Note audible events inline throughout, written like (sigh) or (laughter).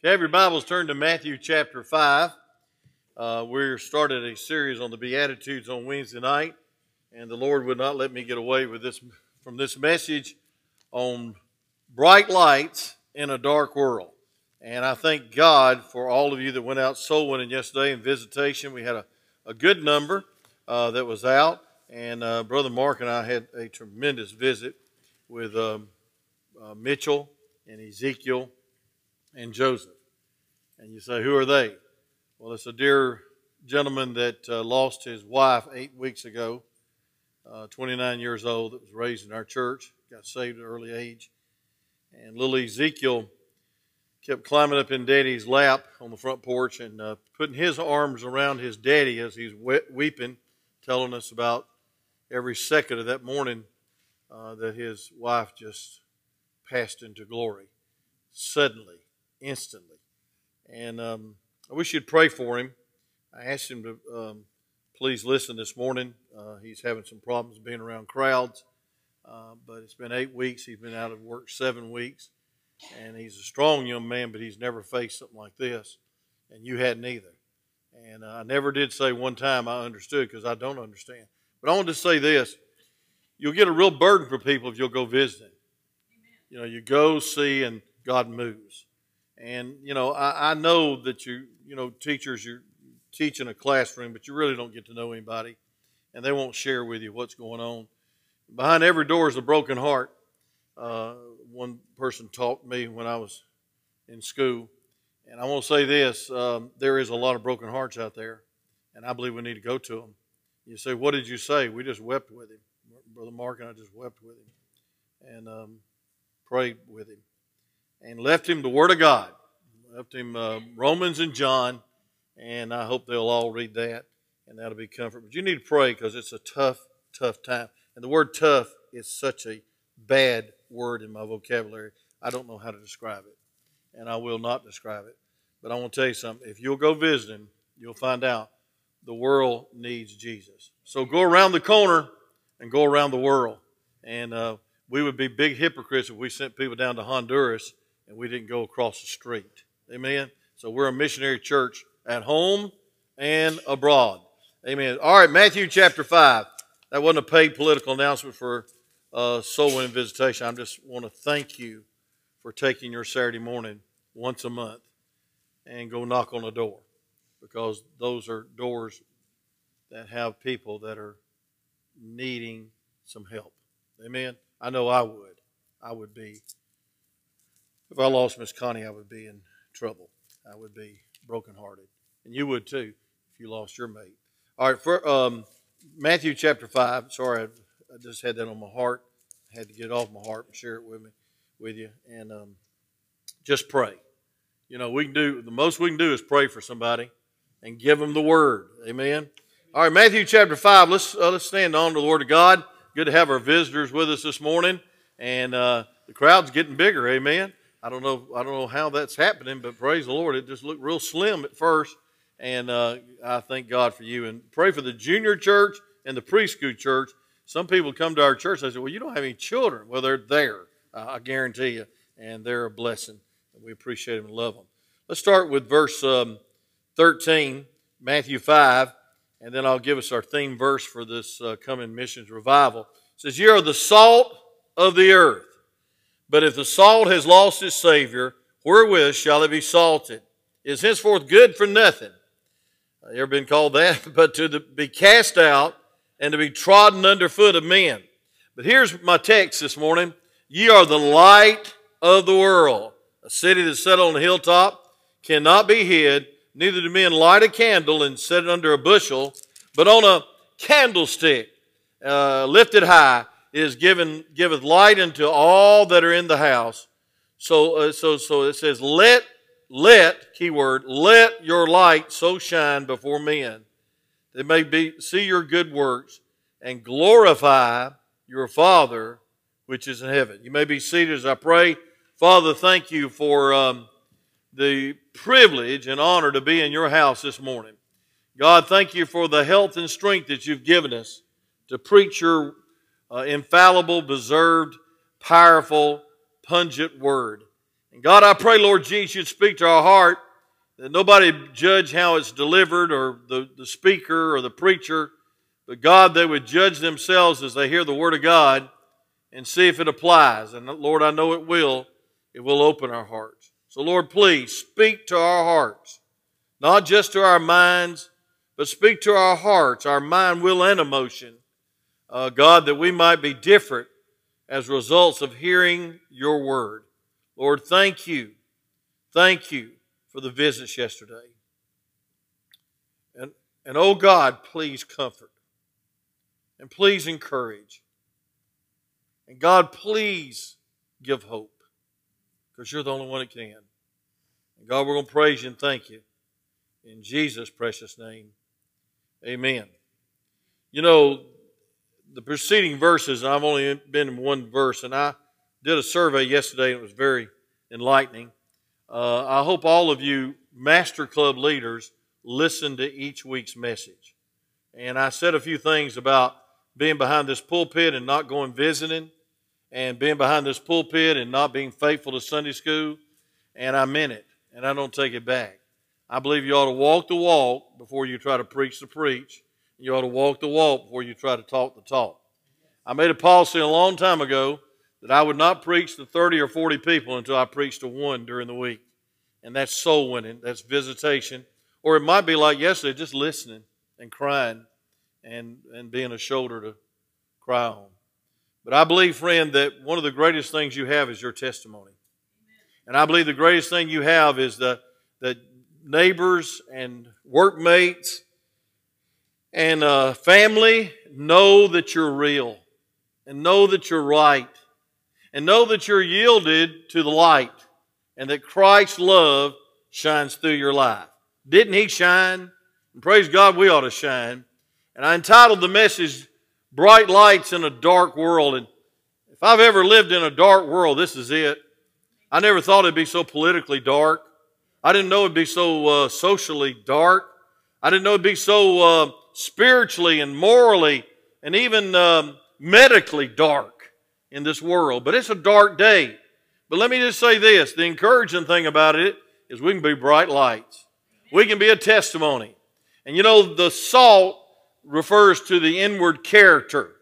If you have your Bibles, turn to Matthew chapter 5. Uh, we started a series on the Beatitudes on Wednesday night, and the Lord would not let me get away with this from this message on bright lights in a dark world. And I thank God for all of you that went out soul winning yesterday in visitation. We had a, a good number uh, that was out, and uh, Brother Mark and I had a tremendous visit with um, uh, Mitchell and Ezekiel and Joseph. And you say, who are they? Well, it's a dear gentleman that uh, lost his wife eight weeks ago, uh, 29 years old, that was raised in our church, got saved at an early age. And little Ezekiel kept climbing up in Daddy's lap on the front porch and uh, putting his arms around his daddy as he's weeping, telling us about every second of that morning uh, that his wife just passed into glory suddenly instantly. And um, I wish you'd pray for him. I asked him to um, please listen this morning. Uh, he's having some problems being around crowds, uh, but it's been eight weeks. He's been out of work seven weeks, and he's a strong young man, but he's never faced something like this, and you hadn't either. And uh, I never did say one time I understood because I don't understand. But I want to say this: you'll get a real burden for people if you'll go visiting. You know, you go see and God moves. And, you know, I, I know that you, you know, teachers, you teach in a classroom, but you really don't get to know anybody. And they won't share with you what's going on. Behind every door is a broken heart. Uh, one person taught me when I was in school. And I want to say this um, there is a lot of broken hearts out there, and I believe we need to go to them. You say, What did you say? We just wept with him. Brother Mark and I just wept with him and um, prayed with him and left him the Word of God. Left him uh, Romans and John, and I hope they'll all read that, and that'll be comfort. But you need to pray because it's a tough, tough time. And the word tough is such a bad word in my vocabulary. I don't know how to describe it, and I will not describe it. But I want to tell you something. If you'll go visiting, you'll find out the world needs Jesus. So go around the corner and go around the world. And uh, we would be big hypocrites if we sent people down to Honduras and we didn't go across the street. Amen. So we're a missionary church at home and abroad. Amen. All right, Matthew chapter 5. That wasn't a paid political announcement for uh, soul winning visitation. I just want to thank you for taking your Saturday morning once a month and go knock on a door because those are doors that have people that are needing some help. Amen. I know I would. I would be if I lost Miss Connie, I would be in trouble. I would be brokenhearted. And you would too if you lost your mate. All right, for um, Matthew chapter 5. Sorry, I, just had that on my heart. I had to get it off my heart and share it with me, with you. And um, just pray. You know, we can do, the most we can do is pray for somebody and give them the word. Amen. All right, Matthew chapter 5. Let's, uh, let's stand on to the Word of God. Good to have our visitors with us this morning. And uh, the crowd's getting bigger. Amen. I don't know. I don't know how that's happening, but praise the Lord. It just looked real slim at first, and uh, I thank God for you. And pray for the junior church and the preschool church. Some people come to our church. They say, "Well, you don't have any children." Well, they're there. Uh, I guarantee you, and they're a blessing. And we appreciate them and love them. Let's start with verse um, 13, Matthew 5, and then I'll give us our theme verse for this uh, coming missions revival. It says, "You are the salt of the earth." But if the salt has lost its Savior, wherewith shall it be salted? It is henceforth good for nothing. Uh, ever been called that? (laughs) But to be cast out and to be trodden under foot of men. But here's my text this morning. Ye are the light of the world. A city that's set on a hilltop cannot be hid, neither do men light a candle and set it under a bushel, but on a candlestick uh, lifted high, is given giveth light unto all that are in the house. So uh, so so it says let let keyword let your light so shine before men that may be see your good works and glorify your Father which is in heaven. You may be seated as I pray. Father, thank you for um, the privilege and honor to be in your house this morning. God, thank you for the health and strength that you've given us to preach your uh, infallible, preserved, powerful, pungent word. And God, I pray, Lord Jesus, you'd speak to our heart, that nobody judge how it's delivered or the, the speaker or the preacher, but God, they would judge themselves as they hear the Word of God and see if it applies. And Lord, I know it will. It will open our hearts. So, Lord, please speak to our hearts, not just to our minds, but speak to our hearts, our mind, will, and emotion. Uh, God, that we might be different as results of hearing your word. Lord, thank you. Thank you for the visits yesterday. And, and oh God, please comfort. And please encourage. And God, please give hope because you're the only one that can. And God, we're going to praise you and thank you. In Jesus' precious name, amen. You know, the preceding verses, I've only been in one verse, and I did a survey yesterday and it was very enlightening. Uh, I hope all of you Master Club leaders listen to each week's message. And I said a few things about being behind this pulpit and not going visiting and being behind this pulpit and not being faithful to Sunday school, and I meant it, and I don't take it back. I believe you ought to walk the walk before you try to preach the preach. You ought to walk the walk before you try to talk the talk. I made a policy a long time ago that I would not preach to 30 or 40 people until I preached to one during the week. And that's soul winning, that's visitation. Or it might be like yesterday, just listening and crying and, and being a shoulder to cry on. But I believe, friend, that one of the greatest things you have is your testimony. And I believe the greatest thing you have is the, the neighbors and workmates and uh, family know that you're real and know that you're right and know that you're yielded to the light and that Christ's love shines through your life. Didn't he shine? And praise God, we ought to shine. And I entitled the message, bright lights in a dark world. And if I've ever lived in a dark world, this is it. I never thought it'd be so politically dark. I didn't know it'd be so uh, socially dark. I didn't know it'd be so uh, spiritually and morally and even um, medically dark in this world. But it's a dark day. But let me just say this the encouraging thing about it is we can be bright lights, we can be a testimony. And you know, the salt refers to the inward character.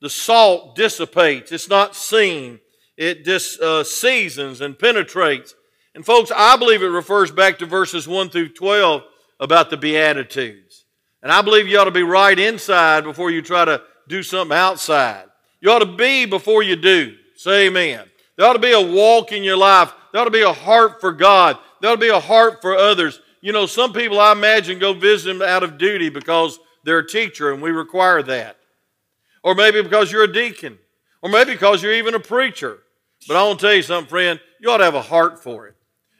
The salt dissipates, it's not seen, it just uh, seasons and penetrates. And, folks, I believe it refers back to verses 1 through 12 about the Beatitudes. And I believe you ought to be right inside before you try to do something outside. You ought to be before you do. Say amen. There ought to be a walk in your life. There ought to be a heart for God. There ought to be a heart for others. You know, some people I imagine go visit them out of duty because they're a teacher and we require that. Or maybe because you're a deacon. Or maybe because you're even a preacher. But I want to tell you something, friend. You ought to have a heart for it.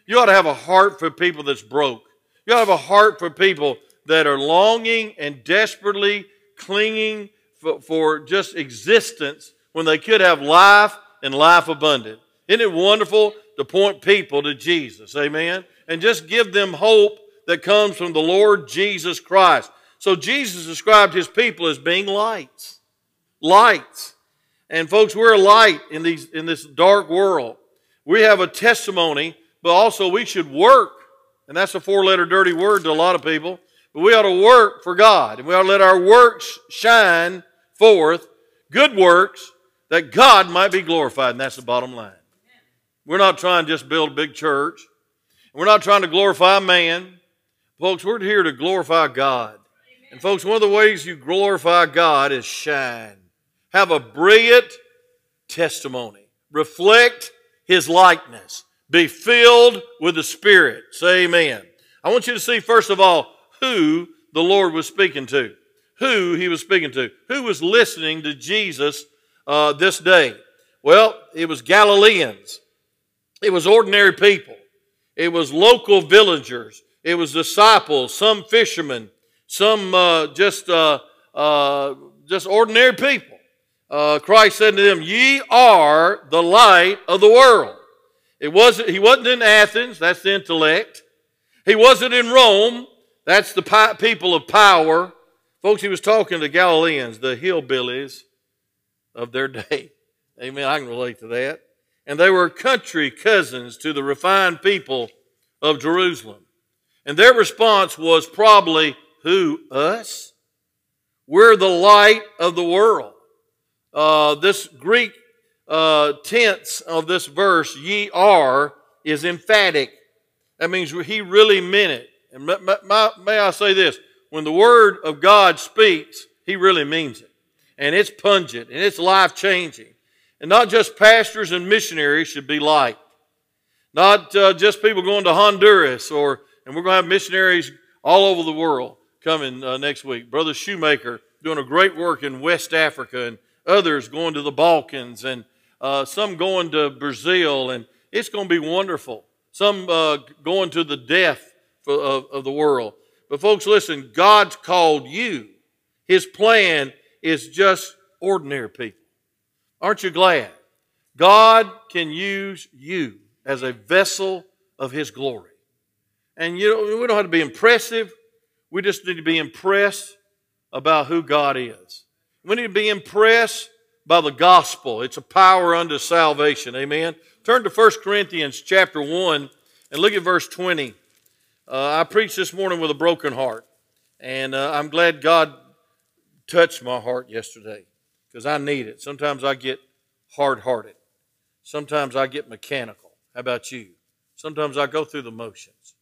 You ought to have a heart for people that's broke. You ought to have a heart for people that are longing and desperately clinging for, for just existence when they could have life and life abundant. Isn't it wonderful to point people to Jesus? Amen. And just give them hope that comes from the Lord Jesus Christ. So Jesus described his people as being lights. Lights. And folks, we're a light in these in this dark world. We have a testimony, but also we should work. And that's a four-letter dirty word to a lot of people. But we ought to work for God. And we ought to let our works shine forth, good works, that God might be glorified. And that's the bottom line. We're not trying to just build a big church. We're not trying to glorify man. Folks, we're here to glorify God. And folks, one of the ways you glorify God is shine. Have a brilliant testimony. Reflect His likeness. Be filled with the Spirit. Say amen. I want you to see, first of all, who the Lord was speaking to. Who He was speaking to. Who was listening to Jesus uh, this day? Well, it was Galileans. It was ordinary people. It was local villagers. It was disciples, some fishermen, some uh, just uh, uh, just ordinary people. Uh, Christ said to them, "Ye are the light of the world." It wasn't. He wasn't in Athens. That's the intellect. He wasn't in Rome. That's the people of power. Folks, he was talking to Galileans, the hillbillies of their (laughs) day. Amen. I can relate to that. and they were country cousins to the refined people of Jerusalem. And their response was probably, Who, us? We're the light of the world. Uh, this Greek uh, tense of this verse, ye are, is emphatic. That means he really meant it. And may, may, may I say this? When the Word of God speaks, He really means it. And it's pungent and it's life changing. And not just pastors and missionaries should be like. Not uh, just people going to Honduras or, and we're going to have missionaries all over the world coming uh, next week. Brother Shoemaker doing a great work in West Africa and others going to the Balkans and uh, some going to Brazil and it's going to be wonderful. Some uh, going to the deaf of, of the world. But folks, listen, God's called you. His plan is just ordinary people. Aren't you glad? God can use you as a vessel of His glory. And you know, we don't have to be impressive. We just need to be impressed about who God is. We need to be impressed by the gospel. It's a power unto salvation. Amen. Turn to 1 Corinthians chapter 1 and look at verse 20. Uh, I preached this morning with a broken heart, and uh, I'm glad God touched my heart yesterday because I need it. Sometimes I get hard hearted, sometimes I get mechanical. How about you? Sometimes I go through the motions.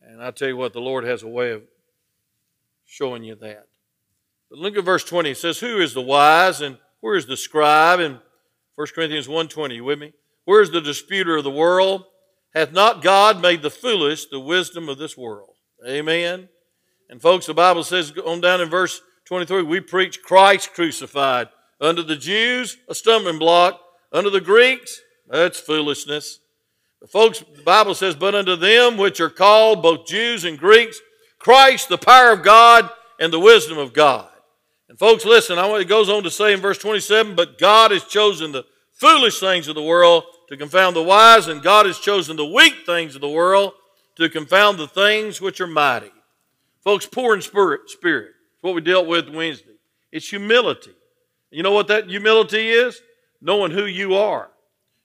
And I tell you what, the Lord has a way of showing you that. But look at verse 20. It says, Who is the wise and where is the scribe? In 1 Corinthians 1.20, you with me? Where is the disputer of the world? Hath not God made the foolish the wisdom of this world? Amen. And folks, the Bible says on down in verse 23, we preach Christ crucified. Unto the Jews, a stumbling block. Unto the Greeks, that's foolishness. But folks, the Bible says, but unto them which are called, both Jews and Greeks, Christ, the power of God and the wisdom of God. And folks, listen, it goes on to say in verse 27, but God has chosen the foolish things of the world to confound the wise, and God has chosen the weak things of the world to confound the things which are mighty. Folks, poor in spirit, spirit. It's what we dealt with Wednesday. It's humility. You know what that humility is? Knowing who you are.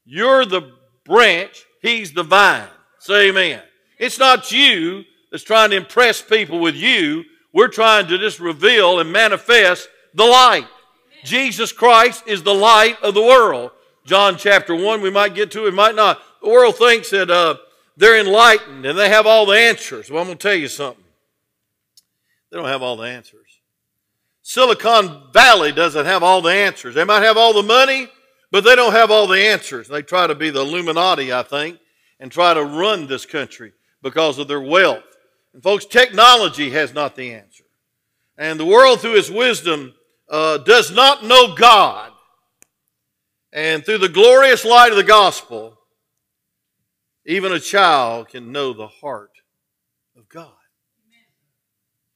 You're the branch, He's the vine. Say amen. It's not you that's trying to impress people with you. We're trying to just reveal and manifest the light. Jesus Christ is the light of the world. John chapter 1, we might get to it, might not. The world thinks that uh, they're enlightened and they have all the answers. Well, I'm going to tell you something. They don't have all the answers. Silicon Valley doesn't have all the answers. They might have all the money, but they don't have all the answers. They try to be the Illuminati, I think, and try to run this country because of their wealth. And folks, technology has not the answer. And the world, through its wisdom, uh, does not know God. And through the glorious light of the gospel, even a child can know the heart of God.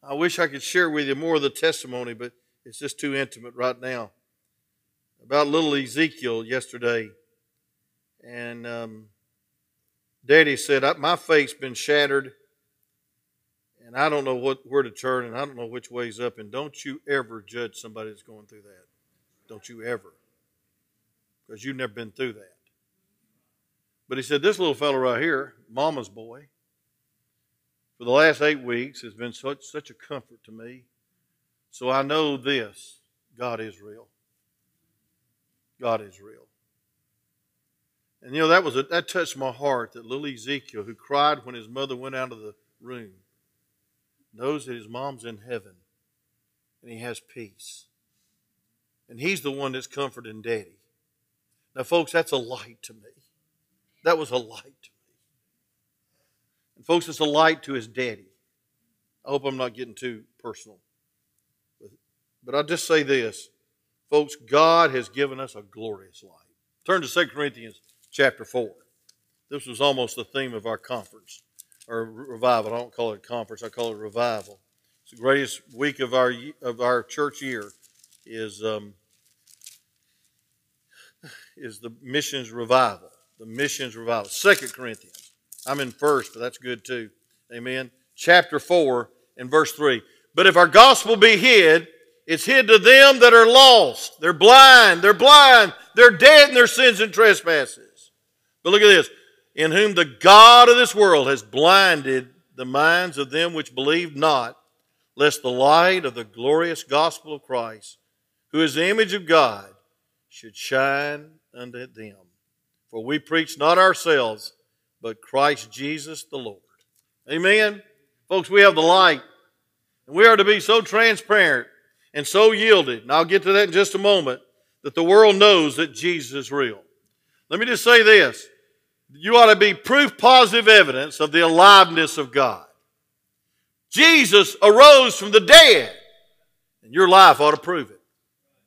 I wish I could share with you more of the testimony, but it's just too intimate right now. About little Ezekiel yesterday. And um, Daddy said, My faith's been shattered, and I don't know what, where to turn, and I don't know which way's up. And don't you ever judge somebody that's going through that. Don't you ever because you've never been through that. But he said, This little fellow right here, Mama's boy, for the last eight weeks has been such, such a comfort to me. So I know this God is real. God is real. And you know, that was a, that touched my heart that little Ezekiel, who cried when his mother went out of the room, knows that his mom's in heaven and he has peace. And he's the one that's comforting daddy. Now, folks, that's a light to me. That was a light to me. And, folks, it's a light to his daddy. I hope I'm not getting too personal. But, I'll just say this. Folks, God has given us a glorious light. Turn to 2 Corinthians chapter 4. This was almost the theme of our conference, or revival. I don't call it conference, I call it revival. It's the greatest week of our, of our church year is um, is the missions revival. The missions revival. Second Corinthians. I'm in first, but that's good too. Amen. Chapter 4 and verse 3. But if our gospel be hid, it's hid to them that are lost. They're blind. They're blind. They're dead in their sins and trespasses. But look at this. In whom the God of this world has blinded the minds of them which believe not, lest the light of the glorious gospel of Christ, who is the image of God, should shine unto them. For we preach not ourselves, but Christ Jesus the Lord. Amen. Folks, we have the light. And we are to be so transparent and so yielded, and I'll get to that in just a moment, that the world knows that Jesus is real. Let me just say this. You ought to be proof positive evidence of the aliveness of God. Jesus arose from the dead, and your life ought to prove it.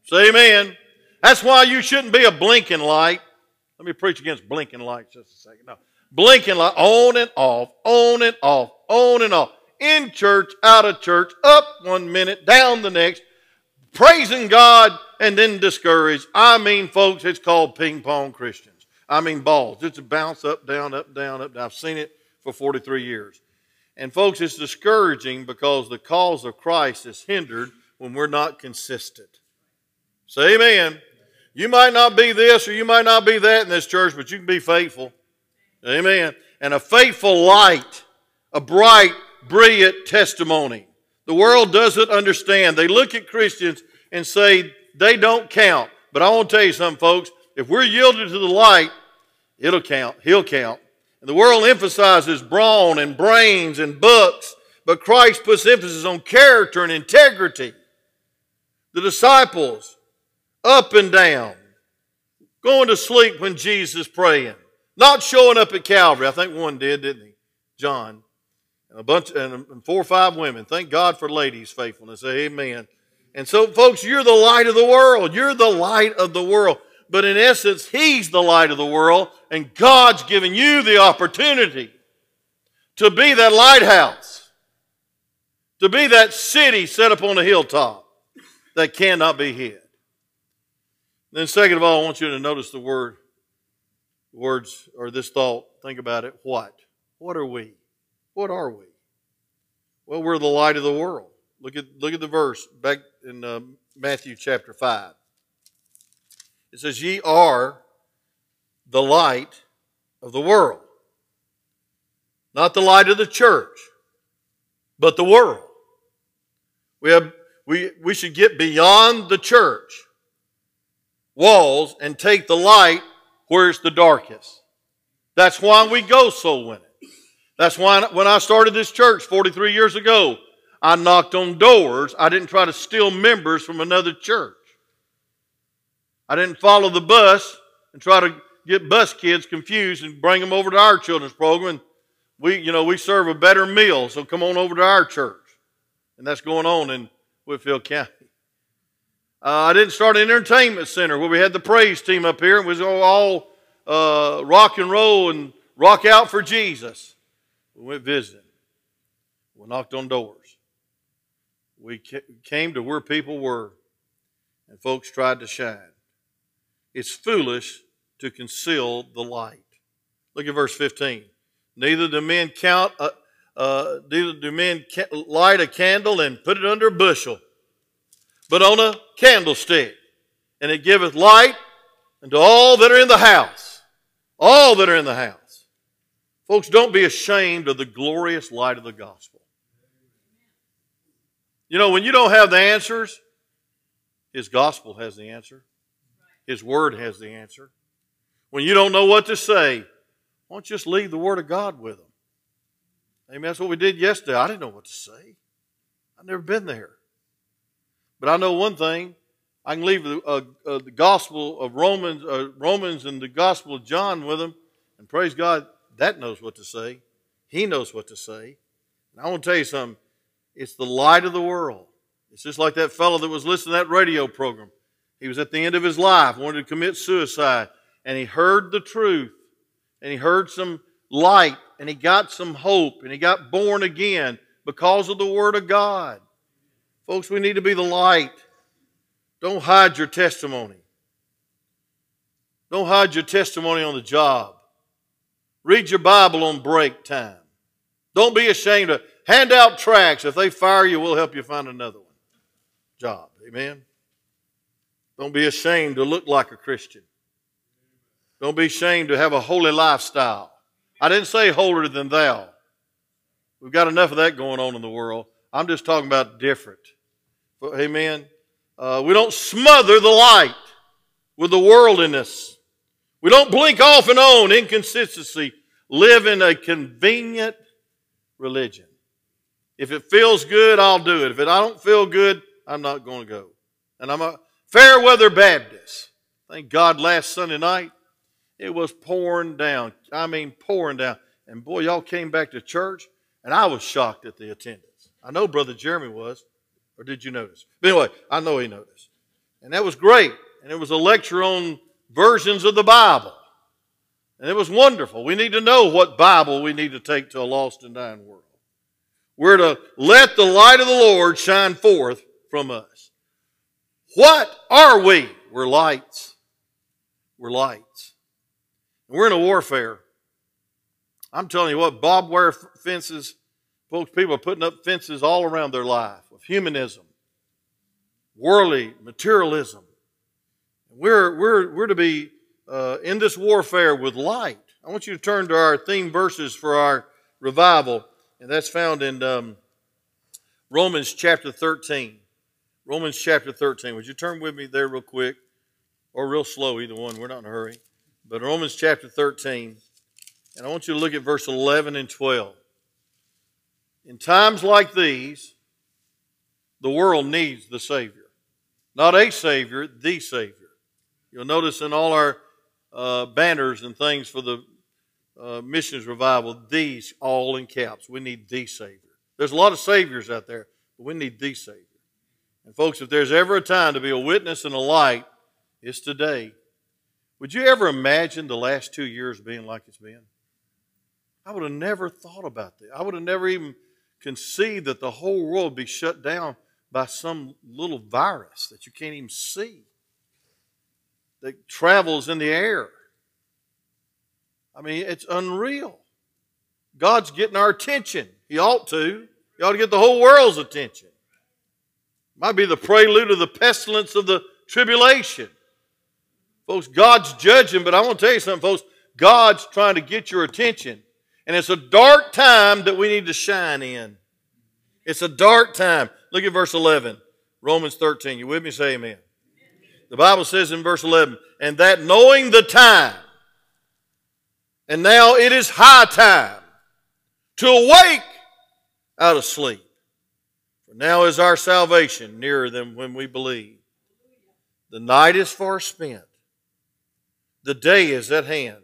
Say amen. That's why you shouldn't be a blinking light. Let me preach against blinking lights just a second. No. Blinking light, on and off, on and off, on and off. In church, out of church, up one minute, down the next, praising God and then discouraged. I mean, folks, it's called ping pong Christians. I mean, balls. It's a bounce up, down, up, down, up, down. I've seen it for 43 years. And, folks, it's discouraging because the cause of Christ is hindered when we're not consistent. Say amen. You might not be this or you might not be that in this church, but you can be faithful. Amen. And a faithful light, a bright, brilliant testimony. The world doesn't understand. They look at Christians and say they don't count. But I want to tell you something, folks. If we're yielded to the light, it'll count. He'll count. And the world emphasizes brawn and brains and books, but Christ puts emphasis on character and integrity. The disciples, up and down, going to sleep when Jesus praying, not showing up at Calvary. I think one did, didn't he? John and a bunch and four or five women. Thank God for ladies' faithfulness. Amen. And so, folks, you're the light of the world. You're the light of the world. But in essence, He's the light of the world, and God's given you the opportunity to be that lighthouse, to be that city set up on a hilltop that cannot be hid. Then, second of all, I want you to notice the word, words, or this thought. Think about it. What? What are we? What are we? Well, we're the light of the world. Look at, look at the verse back in uh, Matthew chapter 5. It says, Ye are the light of the world. Not the light of the church, but the world. We, have, we, we should get beyond the church walls and take the light where it's the darkest. That's why we go soul winning. That's why when I started this church 43 years ago, I knocked on doors. I didn't try to steal members from another church. I didn't follow the bus and try to get bus kids confused and bring them over to our children's program. We, you know, we serve a better meal, so come on over to our church. And that's going on in Whitfield County. Uh, I didn't start an entertainment center where we had the praise team up here and we was all uh, rock and roll and rock out for Jesus. We went visiting. We knocked on doors. We came to where people were, and folks tried to shine. It's foolish to conceal the light. Look at verse 15. Neither do men count, uh, neither do men light a candle and put it under a bushel, but on a candlestick, and it giveth light unto all that are in the house. All that are in the house. Folks, don't be ashamed of the glorious light of the gospel. You know, when you don't have the answers, His gospel has the answer, His word has the answer. When you don't know what to say, why don't you just leave the word of God with them? Amen. That's what we did yesterday. I didn't know what to say. I've never been there. But I know one thing. I can leave the, uh, uh, the gospel of Romans, uh, Romans and the gospel of John with them, and praise God, that knows what to say. He knows what to say. And I want to tell you something. It's the light of the world. It's just like that fellow that was listening to that radio program. He was at the end of his life, wanted to commit suicide, and he heard the truth, and he heard some light, and he got some hope, and he got born again because of the Word of God. Folks, we need to be the light. Don't hide your testimony. Don't hide your testimony on the job. Read your Bible on break time. Don't be ashamed to hand out tracts. If they fire you, we'll help you find another one. Job. Amen. Don't be ashamed to look like a Christian. Don't be ashamed to have a holy lifestyle. I didn't say holier than thou. We've got enough of that going on in the world. I'm just talking about different. Amen. Uh, we don't smother the light with the worldliness. We don't blink off and on inconsistency. Live in a convenient religion. If it feels good, I'll do it. If it, I don't feel good, I'm not going to go. And I'm a fair weather Baptist. Thank God last Sunday night, it was pouring down. I mean, pouring down. And boy, y'all came back to church, and I was shocked at the attendance. I know Brother Jeremy was, or did you notice? But anyway, I know he noticed. And that was great. And it was a lecture on versions of the Bible. And it was wonderful. We need to know what Bible we need to take to a lost and dying world. We're to let the light of the Lord shine forth from us. What are we? We're lights. We're lights. We're in a warfare. I'm telling you what, barbed wire fences, folks, people are putting up fences all around their life with humanism, worldly materialism. We're, we're, we're to be uh, in this warfare with light. I want you to turn to our theme verses for our revival, and that's found in um, Romans chapter 13. Romans chapter 13. Would you turn with me there real quick? Or real slow, either one. We're not in a hurry. But Romans chapter 13. And I want you to look at verse 11 and 12. In times like these, the world needs the Savior. Not a Savior, the Savior. You'll notice in all our uh, banners and things for the uh, missions revival, these all in caps. We need the Savior. There's a lot of Saviors out there, but we need the Savior. And folks, if there's ever a time to be a witness and a light, it's today. Would you ever imagine the last two years being like it's been? I would have never thought about that. I would have never even conceived that the whole world be shut down by some little virus that you can't even see that travels in the air. I mean, it's unreal. God's getting our attention. He ought to. He ought to get the whole world's attention. Might be the prelude of the pestilence of the tribulation. Folks, God's judging, but I want to tell you something, folks. God's trying to get your attention. And it's a dark time that we need to shine in. It's a dark time. Look at verse 11, Romans 13. You with me? Say amen. The Bible says in verse 11, and that knowing the time, and now it is high time to awake out of sleep. For now is our salvation nearer than when we believe. The night is far spent, the day is at hand.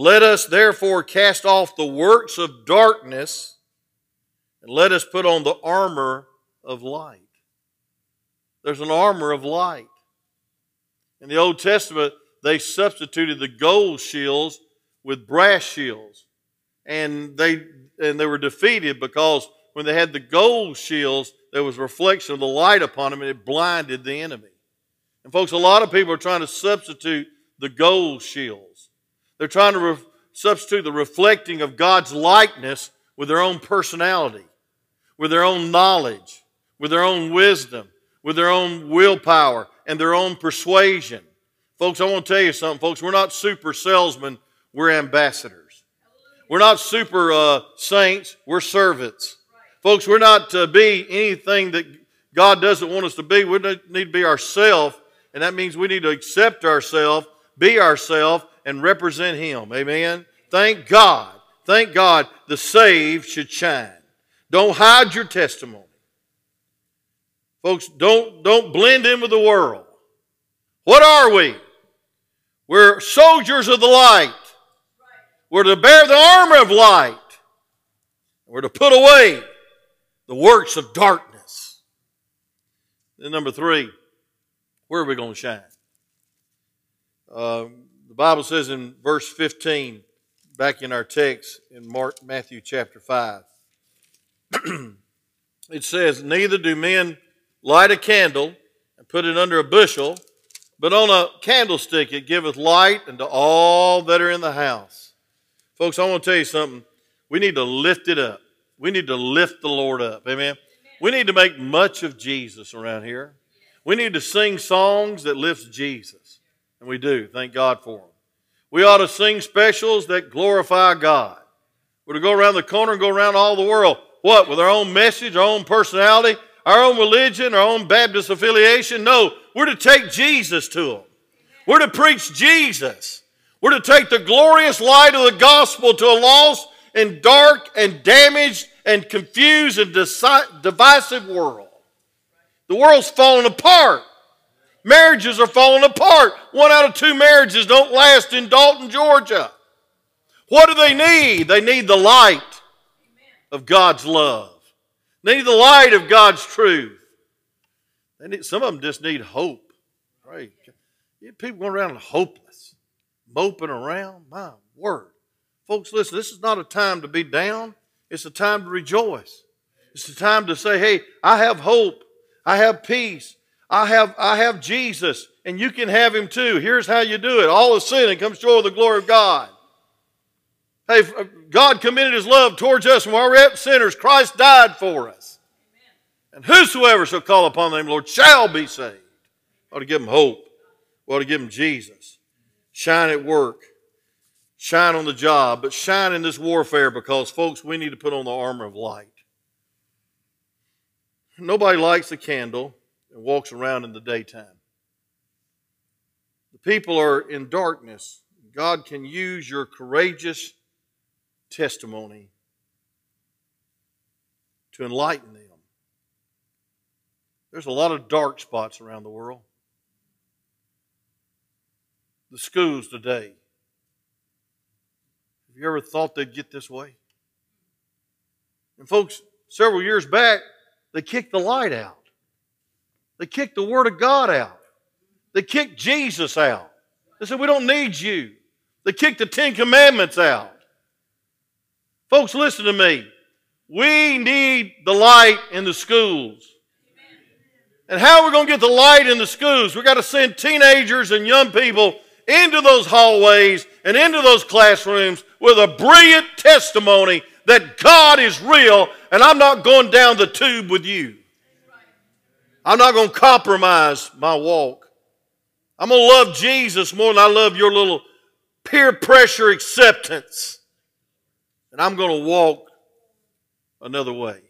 Let us therefore cast off the works of darkness and let us put on the armor of light. There's an armor of light. In the Old Testament, they substituted the gold shields with brass shields. And they, and they were defeated because when they had the gold shields, there was reflection of the light upon them and it blinded the enemy. And folks, a lot of people are trying to substitute the gold shields. They're trying to re- substitute the reflecting of God's likeness with their own personality, with their own knowledge, with their own wisdom, with their own willpower, and their own persuasion. Folks, I want to tell you something, folks. We're not super salesmen, we're ambassadors. We're not super uh, saints, we're servants. Folks, we're not to be anything that God doesn't want us to be. We need to be ourselves, and that means we need to accept ourselves, be ourselves, and represent Him. Amen? Thank God. Thank God the saved should shine. Don't hide your testimony. Folks, don't, don't blend in with the world. What are we? We're soldiers of the light. We're to bear the armor of light. We're to put away the works of darkness. Then, number three, where are we going to shine? The Bible says in verse 15, back in our text in Mark, Matthew chapter 5, (clears throat) it says, Neither do men light a candle and put it under a bushel, but on a candlestick it giveth light unto all that are in the house. Folks, I want to tell you something. We need to lift it up. We need to lift the Lord up. Amen. We need to make much of Jesus around here. We need to sing songs that lift Jesus. And we do. Thank God for them. We ought to sing specials that glorify God. We're to go around the corner and go around all the world. What? With our own message, our own personality, our own religion, our own Baptist affiliation? No, we're to take Jesus to them. We're to preach Jesus. We're to take the glorious light of the gospel to a lost and dark and damaged and confused and divisive world. The world's falling apart. Marriages are falling apart. One out of two marriages don't last in Dalton, Georgia. What do they need? They need the light of God's love. They need the light of God's truth. They need, some of them just need hope. Right? People going around hopeless, moping around. My word. Folks, listen, this is not a time to be down. It's a time to rejoice. It's a time to say, hey, I have hope. I have peace. I have, I have Jesus, and you can have him too. Here's how you do it. All is sin and comes short of the glory of God. Hey, uh, God committed his love towards us, and while we're yet sinners, Christ died for us. And whosoever shall call upon the name of the Lord shall be saved. ought to give them hope. We ought to give them Jesus. Shine at work. Shine on the job, but shine in this warfare because, folks, we need to put on the armor of light. Nobody likes a candle and walks around in the daytime. The people are in darkness. God can use your courageous testimony to enlighten them. There's a lot of dark spots around the world. The schools today. Have you ever thought they'd get this way? And folks, several years back, they kicked the light out. They kicked the Word of God out. They kicked Jesus out. They said, We don't need you. They kicked the Ten Commandments out. Folks, listen to me. We need the light in the schools. And how are we going to get the light in the schools? We've got to send teenagers and young people into those hallways and into those classrooms with a brilliant testimony that God is real and I'm not going down the tube with you. I'm not going to compromise my walk. I'm going to love Jesus more than I love your little peer pressure acceptance. And I'm going to walk another way.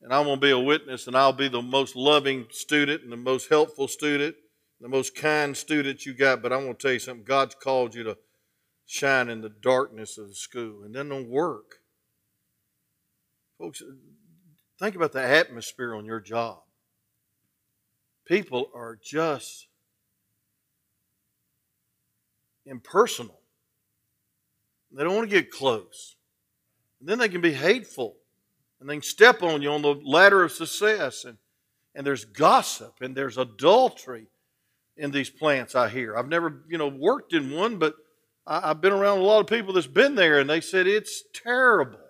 And I'm going to be a witness, and I'll be the most loving student and the most helpful student, the most kind student you got. But I'm going to tell you something God's called you to shine in the darkness of the school and then on work. Folks, think about the atmosphere on your job. People are just impersonal. They don't want to get close. And then they can be hateful. And they can step on you on the ladder of success. And, and there's gossip and there's adultery in these plants, I hear. I've never, you know, worked in one, but I, have been around a lot of people that's been there and they said it's terrible.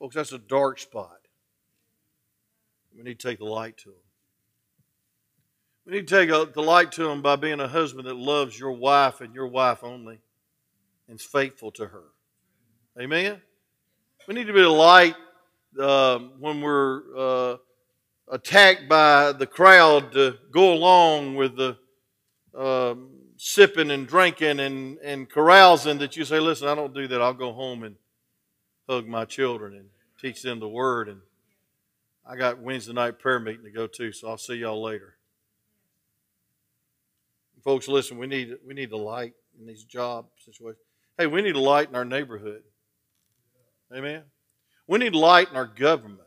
Folks, that's a dark spot. We need to take the light to them. We need to take a, the light to them by being a husband that loves your wife and your wife only and is faithful to her. Amen? We need to be a light uh, when we're uh, attacked by the crowd to go along with the um, sipping and drinking and, and carousing that you say, listen, I don't do that. I'll go home and hug my children and teach them the word. And I got Wednesday night prayer meeting to go to, so I'll see y'all later. Folks, listen, we need we need light in these job situations. Hey, we need a light in our neighborhood. Amen. We need light in our government.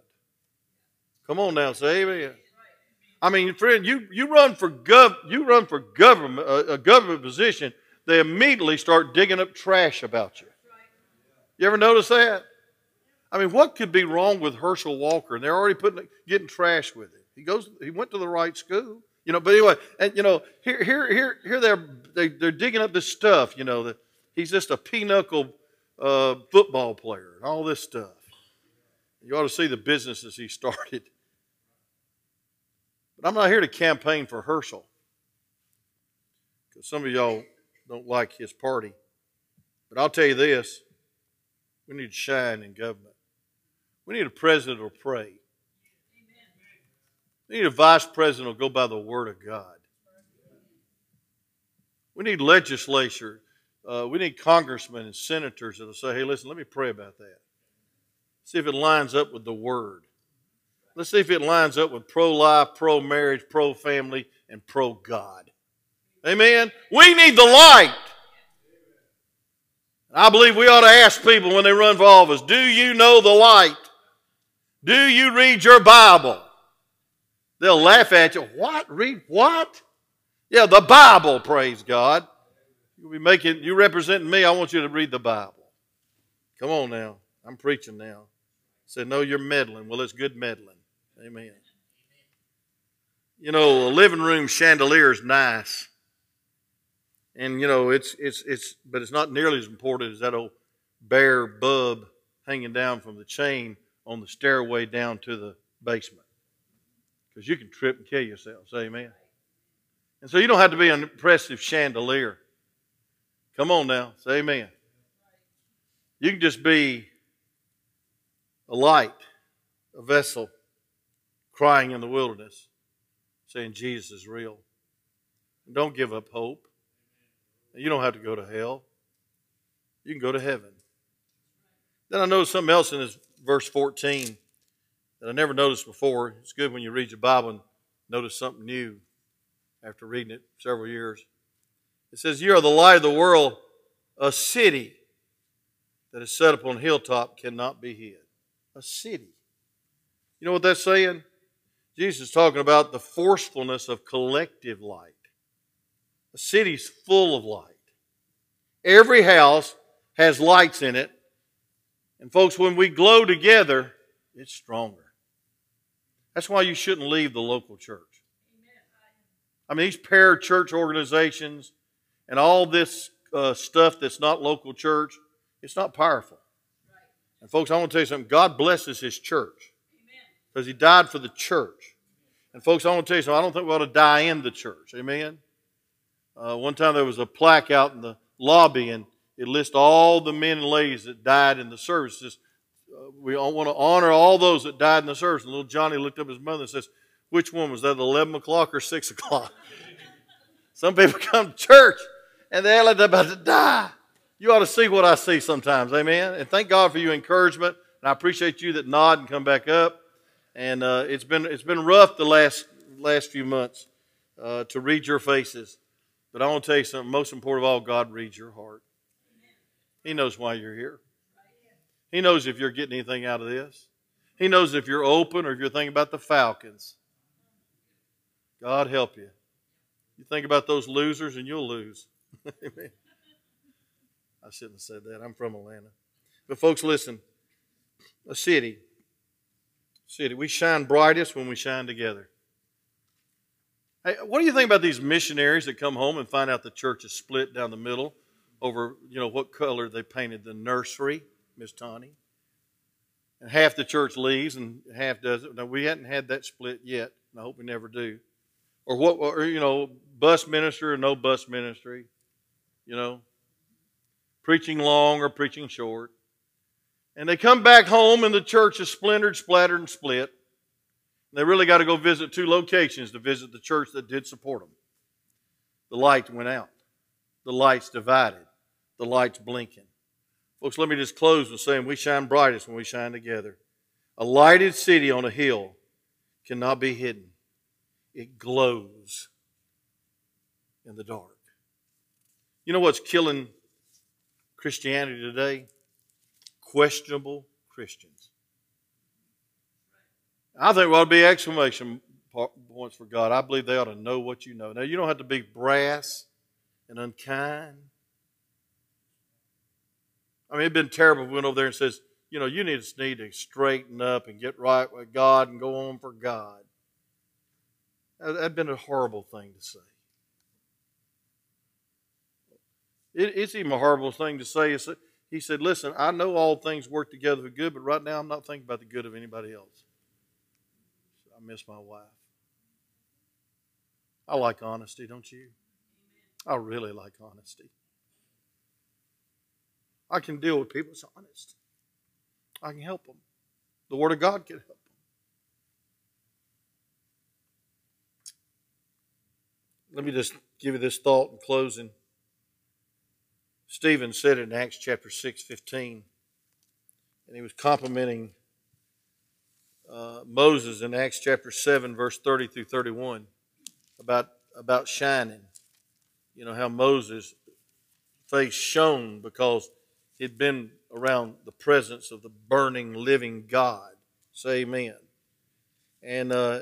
Come on now, say amen. I mean, friend, you, you run for gov you run for government a government position, they immediately start digging up trash about you. You ever notice that? I mean, what could be wrong with Herschel Walker? And they're already putting getting trash with him. He goes, he went to the right school, you know. But anyway, and you know, here, here, here, here, they're they, they're digging up this stuff. You know that he's just a pinochle uh, football player and all this stuff. You ought to see the businesses he (laughs) started. But I'm not here to campaign for Herschel because some of y'all don't like his party. But I'll tell you this we need to shine in government. We need a president who'll pray. We need a vice president who'll go by the Word of God. We need legislature. Uh, we need congressmen and senators that'll say, hey, listen, let me pray about that. See if it lines up with the Word. Let's see if it lines up with pro life, pro marriage, pro family, and pro God. Amen. We need the light. I believe we ought to ask people when they run for office Do you know the light? Do you read your Bible? They'll laugh at you. What? Read what? Yeah, the Bible, praise God. You'll be making you representing me. I want you to read the Bible. Come on now. I'm preaching now. Said, no, you're meddling. Well, it's good meddling. Amen. You know, a living room chandelier is nice. And you know, it's it's it's but it's not nearly as important as that old bare bub hanging down from the chain on the stairway down to the basement. Because you can trip and kill yourself. Say amen. And so you don't have to be an impressive chandelier. Come on now, say amen. You can just be a light, a vessel, crying in the wilderness, saying Jesus is real. And don't give up hope. You don't have to go to hell. You can go to heaven. Then I noticed something else in this verse 14 that I never noticed before. It's good when you read your Bible and notice something new after reading it several years. It says, You are the light of the world. A city that is set upon a hilltop cannot be hid. A city. You know what that's saying? Jesus is talking about the forcefulness of collective light. A city's full of light. Every house has lights in it. And folks, when we glow together, it's stronger. That's why you shouldn't leave the local church. I mean, these church organizations and all this uh, stuff that's not local church, it's not powerful. And folks, I want to tell you something. God blesses His church because He died for the church. And folks, I want to tell you something. I don't think we ought to die in the church. Amen. Uh, one time there was a plaque out in the lobby, and it lists all the men and ladies that died in the services. Uh, we want to honor all those that died in the service. And little Johnny looked up his mother and says, which one was that, 11 o'clock or 6 o'clock? (laughs) Some people come to church and they're about to die. You ought to see what I see sometimes, amen? And thank God for your encouragement. And I appreciate you that nod and come back up. And uh, it's been it's been rough the last last few months uh, to read your faces. But I want to tell you something. Most important of all, God reads your heart. He knows why you're here. He knows if you're getting anything out of this. He knows if you're open or if you're thinking about the Falcons. God help you. You think about those losers and you'll lose. (laughs) Amen. I shouldn't have said that. I'm from Atlanta. But folks, listen. A city. City. We shine brightest when we shine together. Hey, what do you think about these missionaries that come home and find out the church is split down the middle over, you know, what color they painted the nursery, Miss Tawny? And half the church leaves and half doesn't. Now, we hadn't had that split yet, and I hope we never do or what, or, you know, bus minister or no bus ministry, you know, preaching long or preaching short. And they come back home and the church is splintered, splattered, and split. They really got to go visit two locations to visit the church that did support them. The light went out. The light's divided. The light's blinking. Folks, let me just close with saying we shine brightest when we shine together. A lighted city on a hill cannot be hidden it glows in the dark. You know what's killing Christianity today? Questionable Christians. I think we ought to be exclamation points for God. I believe they ought to know what you know. Now, you don't have to be brass and unkind. I mean, it'd been terrible if we went over there and says, you know, you need to, need to straighten up and get right with God and go on for God. That'd been a horrible thing to say. It, it's even a horrible thing to say. He said, Listen, I know all things work together for good, but right now I'm not thinking about the good of anybody else. I miss my wife. I like honesty, don't you? I really like honesty. I can deal with people that's honest. I can help them. The Word of God can help. Them. Let me just give you this thought in closing. Stephen said it in Acts chapter 6, 15. And he was complimenting uh, Moses in Acts chapter 7, verse 30 through 31 about, about shining. You know, how Moses' face shone because he'd been around the presence of the burning, living God. Say amen. And uh,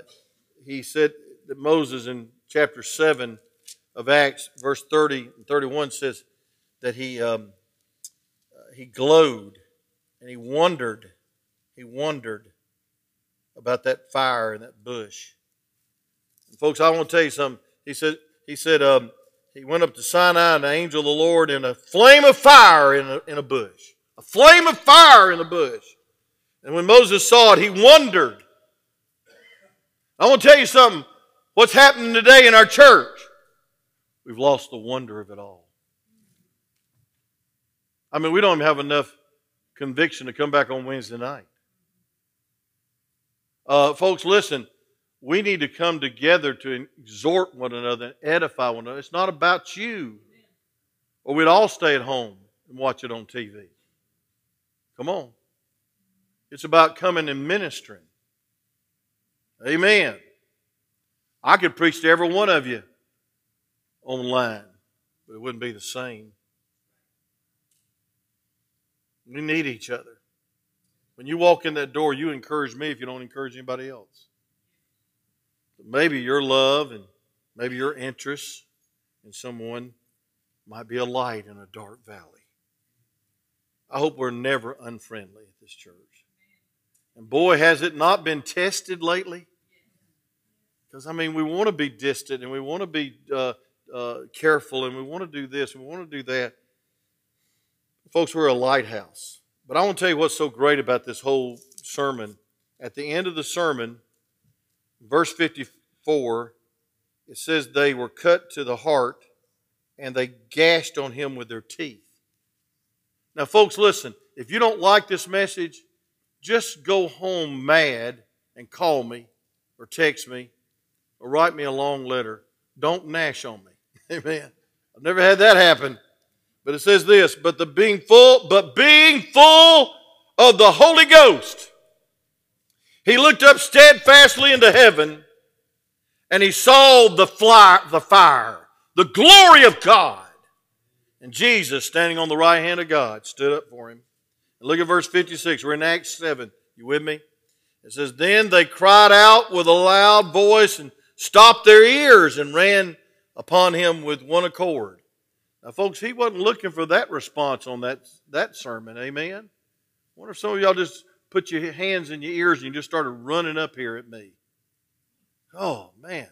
he said that Moses in chapter 7 of Acts, verse 30 and 31 says that he, um, he glowed and he wondered. He wondered about that fire in that bush. And folks, I want to tell you something. He said, he said, um, he went up to Sinai, and the angel of the Lord in a flame of fire in a, in a bush. A flame of fire in the bush. And when Moses saw it, he wondered. I want to tell you something. What's happening today in our church? We've lost the wonder of it all. I mean, we don't even have enough conviction to come back on Wednesday night. Uh, folks, listen, we need to come together to exhort one another and edify one another. It's not about you, or we'd all stay at home and watch it on TV. Come on. It's about coming and ministering. Amen. I could preach to every one of you online, but it wouldn't be the same. We need each other. When you walk in that door, you encourage me if you don't encourage anybody else. But maybe your love and maybe your interest in someone might be a light in a dark valley. I hope we're never unfriendly at this church. And boy, has it not been tested lately. Because, I mean, we want to be distant and we want to be uh, uh, careful and we want to do this and we want to do that. Folks, we're a lighthouse. But I want to tell you what's so great about this whole sermon. At the end of the sermon, verse 54, it says they were cut to the heart and they gashed on him with their teeth. Now, folks, listen. If you don't like this message, just go home mad and call me or text me or write me a long letter. Don't gnash on me. (laughs) Amen. I've never had that happen. But it says this, but the being full, but being full of the Holy Ghost, he looked up steadfastly into heaven and he saw the, fly, the fire, the glory of God. And Jesus, standing on the right hand of God, stood up for him. And look at verse 56. We're in Acts 7. You with me? It says, Then they cried out with a loud voice and stopped their ears and ran upon him with one accord. Now, folks, he wasn't looking for that response on that, that sermon. Amen? I wonder if some of y'all just put your hands in your ears and you just started running up here at me. Oh, man.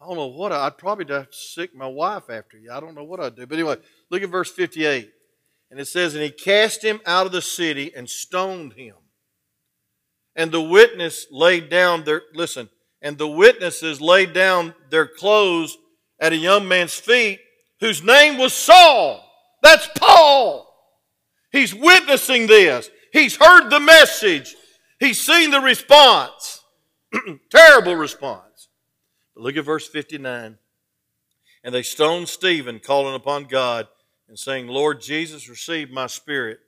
I don't know what I, would probably have to sic my wife after you. I don't know what I'd do. But anyway, look at verse 58. And it says, And he cast him out of the city and stoned him. And the witness laid down their, listen, and the witnesses laid down their clothes at a young man's feet whose name was Saul. That's Paul. He's witnessing this. He's heard the message. He's seen the response. (clears throat) Terrible response. But look at verse 59. And they stoned Stephen, calling upon God and saying, Lord Jesus, receive my spirit.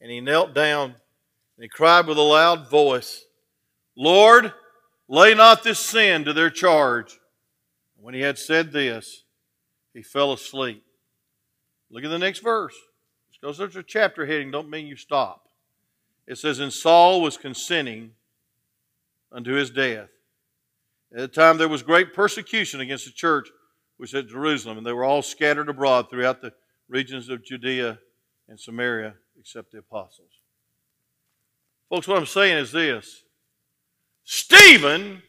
And he knelt down and he cried with a loud voice, Lord, lay not this sin to their charge. When he had said this, he fell asleep. Look at the next verse. Because there's a chapter heading, don't mean you stop. It says, And Saul was consenting unto his death. At the time there was great persecution against the church which is at Jerusalem, and they were all scattered abroad throughout the regions of Judea and Samaria, except the apostles. Folks, what I'm saying is this Stephen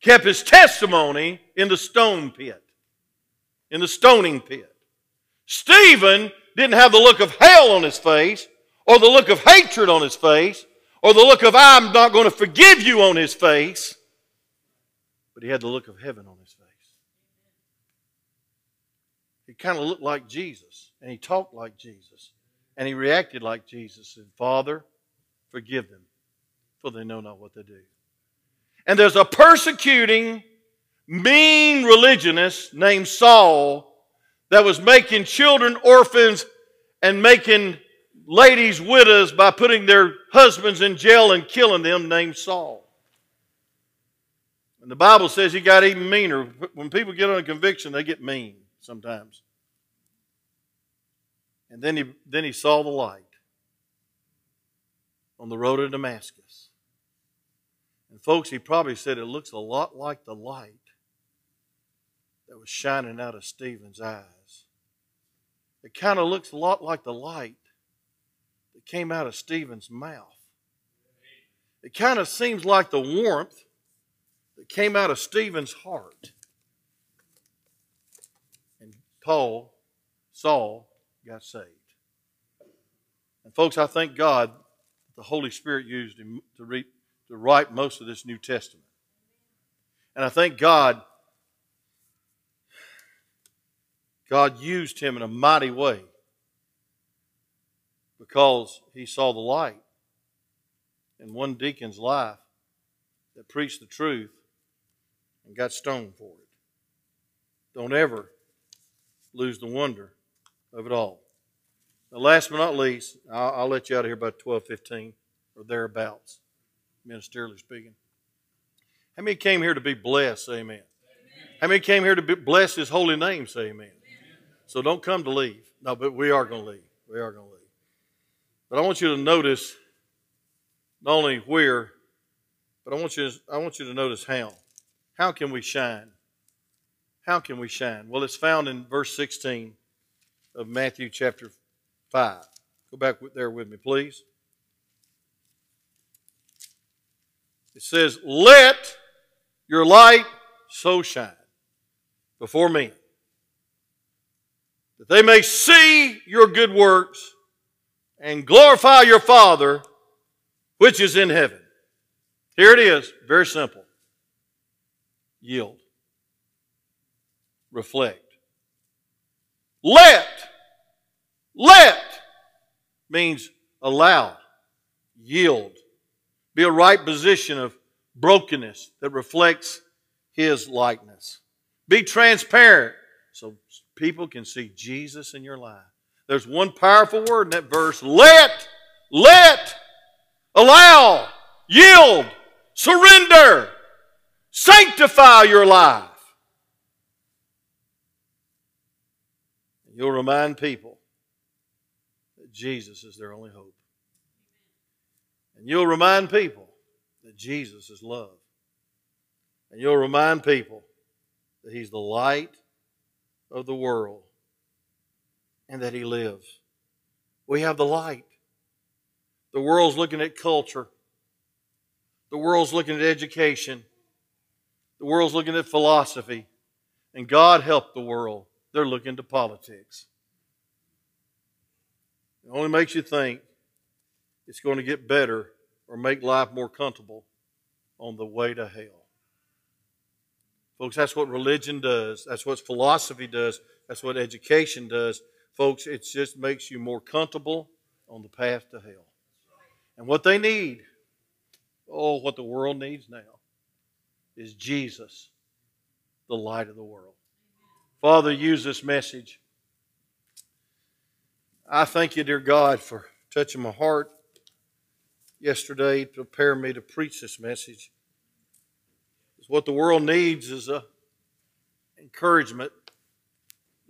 kept his testimony in the stone pit in the stoning pit. Stephen didn't have the look of hell on his face, or the look of hatred on his face, or the look of I'm not going to forgive you on his face, but he had the look of heaven on his face. He kind of looked like Jesus, and he talked like Jesus, and he reacted like Jesus. And said, Father, forgive them, for they know not what they do. And there's a persecuting mean religionist named Saul that was making children orphans and making ladies widows by putting their husbands in jail and killing them named Saul. And the Bible says he got even meaner. When people get on a conviction, they get mean sometimes. And then he, then he saw the light on the road to Damascus. And folks, he probably said it looks a lot like the light that was shining out of Stephen's eyes. It kind of looks a lot like the light that came out of Stephen's mouth. It kind of seems like the warmth that came out of Stephen's heart. And Paul, Saul, got saved. And folks, I thank God the Holy Spirit used him to, to write most of this New Testament. And I thank God, God used him in a mighty way because he saw the light in one deacon's life that preached the truth and got stoned for it. Don't ever lose the wonder of it all. Now, last but not least, I'll, I'll let you out of here by 12:15 or thereabouts, ministerially speaking. How many came here to be blessed? Amen. amen. How many came here to be, bless His holy name? Say amen. So don't come to leave. No, but we are going to leave. We are going to leave. But I want you to notice not only where, but I want you to, I want you to notice how. How can we shine? How can we shine? Well, it's found in verse 16 of Matthew chapter 5. Go back there with me, please. It says, Let your light so shine before men that they may see your good works and glorify your Father which is in heaven. Here it is, very simple. Yield. Reflect. Let. Let means allow. Yield. Be a right position of brokenness that reflects His likeness. Be transparent so people can see Jesus in your life. There's one powerful word in that verse let, let, allow, yield, surrender, sanctify your life. You'll remind people that Jesus is their only hope. And you'll remind people that Jesus is love. And you'll remind people that He's the light of the world and that He lives. We have the light. The world's looking at culture. The world's looking at education. The world's looking at philosophy. And God help the world. They're looking to politics. It only makes you think it's going to get better or make life more comfortable on the way to hell. Folks, that's what religion does. That's what philosophy does. That's what education does. Folks, it just makes you more comfortable on the path to hell. And what they need, oh, what the world needs now, is Jesus, the light of the world. Father, use this message. I thank you, dear God, for touching my heart yesterday to prepare me to preach this message. What the world needs is a encouragement,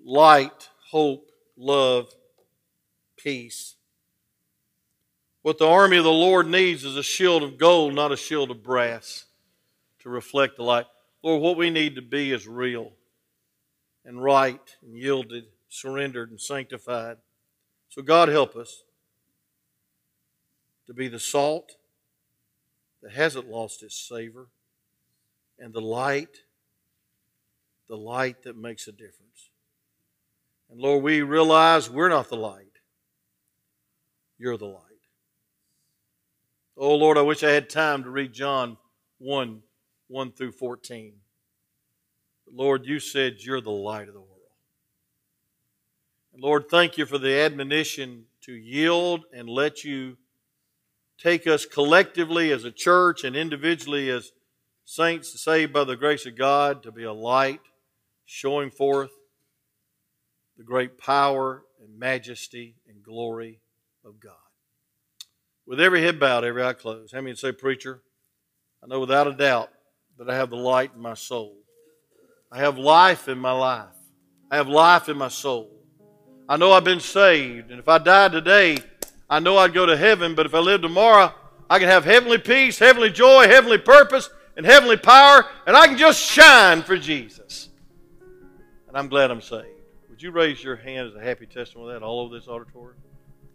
light, hope, love, peace. What the army of the Lord needs is a shield of gold, not a shield of brass, to reflect the light. Lord, what we need to be is real and right and yielded, surrendered and sanctified. So, God, help us to be the salt that hasn't lost its savor and the light, the light that makes a difference. And Lord, we realize we're not the light, you're the light. Oh Lord, I wish I had time to read John 1 1 through 14. But Lord, you said you're the light of the world. And Lord, thank you for the admonition to yield and let you take us collectively as a church and individually as saints saved by the grace of God to be a light showing forth the great power and majesty and glory of God. With every head bowed, every eye closed, how many say, Preacher, I know without a doubt that I have the light in my soul. I have life in my life. I have life in my soul. I know I've been saved, and if I died today, I know I'd go to heaven, but if I live tomorrow, I can have heavenly peace, heavenly joy, heavenly purpose, and heavenly power, and I can just shine for Jesus. And I'm glad I'm saved. Would you raise your hand as a happy testimony of that all over this auditorium?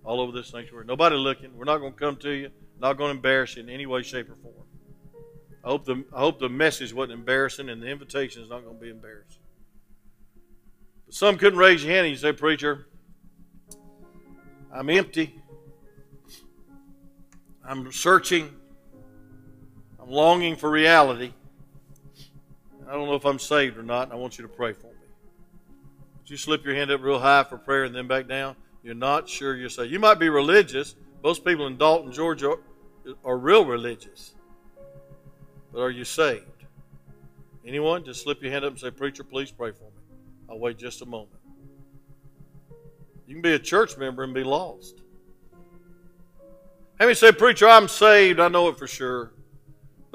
All over this sanctuary? Nobody looking. We're not going to come to you. Not going to embarrass you in any way, shape, or form. I hope the, I hope the message wasn't embarrassing and the invitation is not going to be embarrassing. But some couldn't raise your hand and you say, Preacher, I'm empty. I'm searching. I'm longing for reality. I don't know if I'm saved or not, I want you to pray for me. Would you slip your hand up real high for prayer and then back down? You're not sure you're saved. You might be religious. Most people in Dalton, Georgia are, real religious. But are you saved? Anyone? Just slip your hand up and say, Preacher, please pray for me. I'll wait just a moment. You can be a church member and be lost. How many say, Preacher, I'm saved, I know it for sure,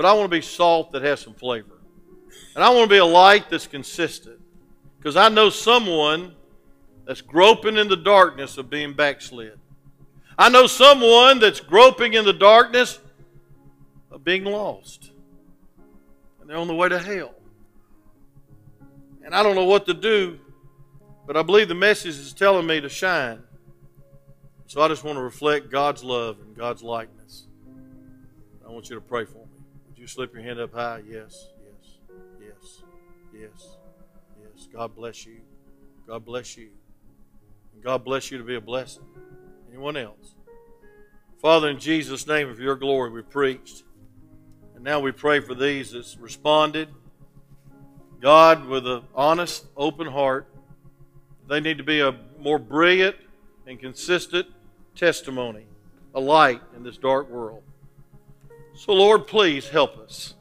but I want to be salt that has some flavor. And I want to be a light that's consistent. Because I know someone that's groping in the darkness of being backslid. I know someone that's groping in the darkness of being lost. And they're on the way to hell. And I don't know what to do, but I believe the message is telling me to shine. So I just want to reflect God's love and God's likeness. I want you to pray for me. You slip your hand up high? Yes, yes, yes, yes, yes. God bless you. God bless you. And God bless you to be a blessing. Anyone else? Father, in Jesus' name, of your glory, we preached. And now we pray for these that's responded. God, with an honest, open heart, they need to be a more brilliant and consistent testimony, a light in this dark world. So, Lord, please help us.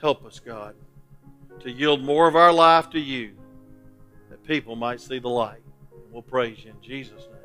Help us, God, to yield more of our life to you that people might see the light. We'll praise you in Jesus' name.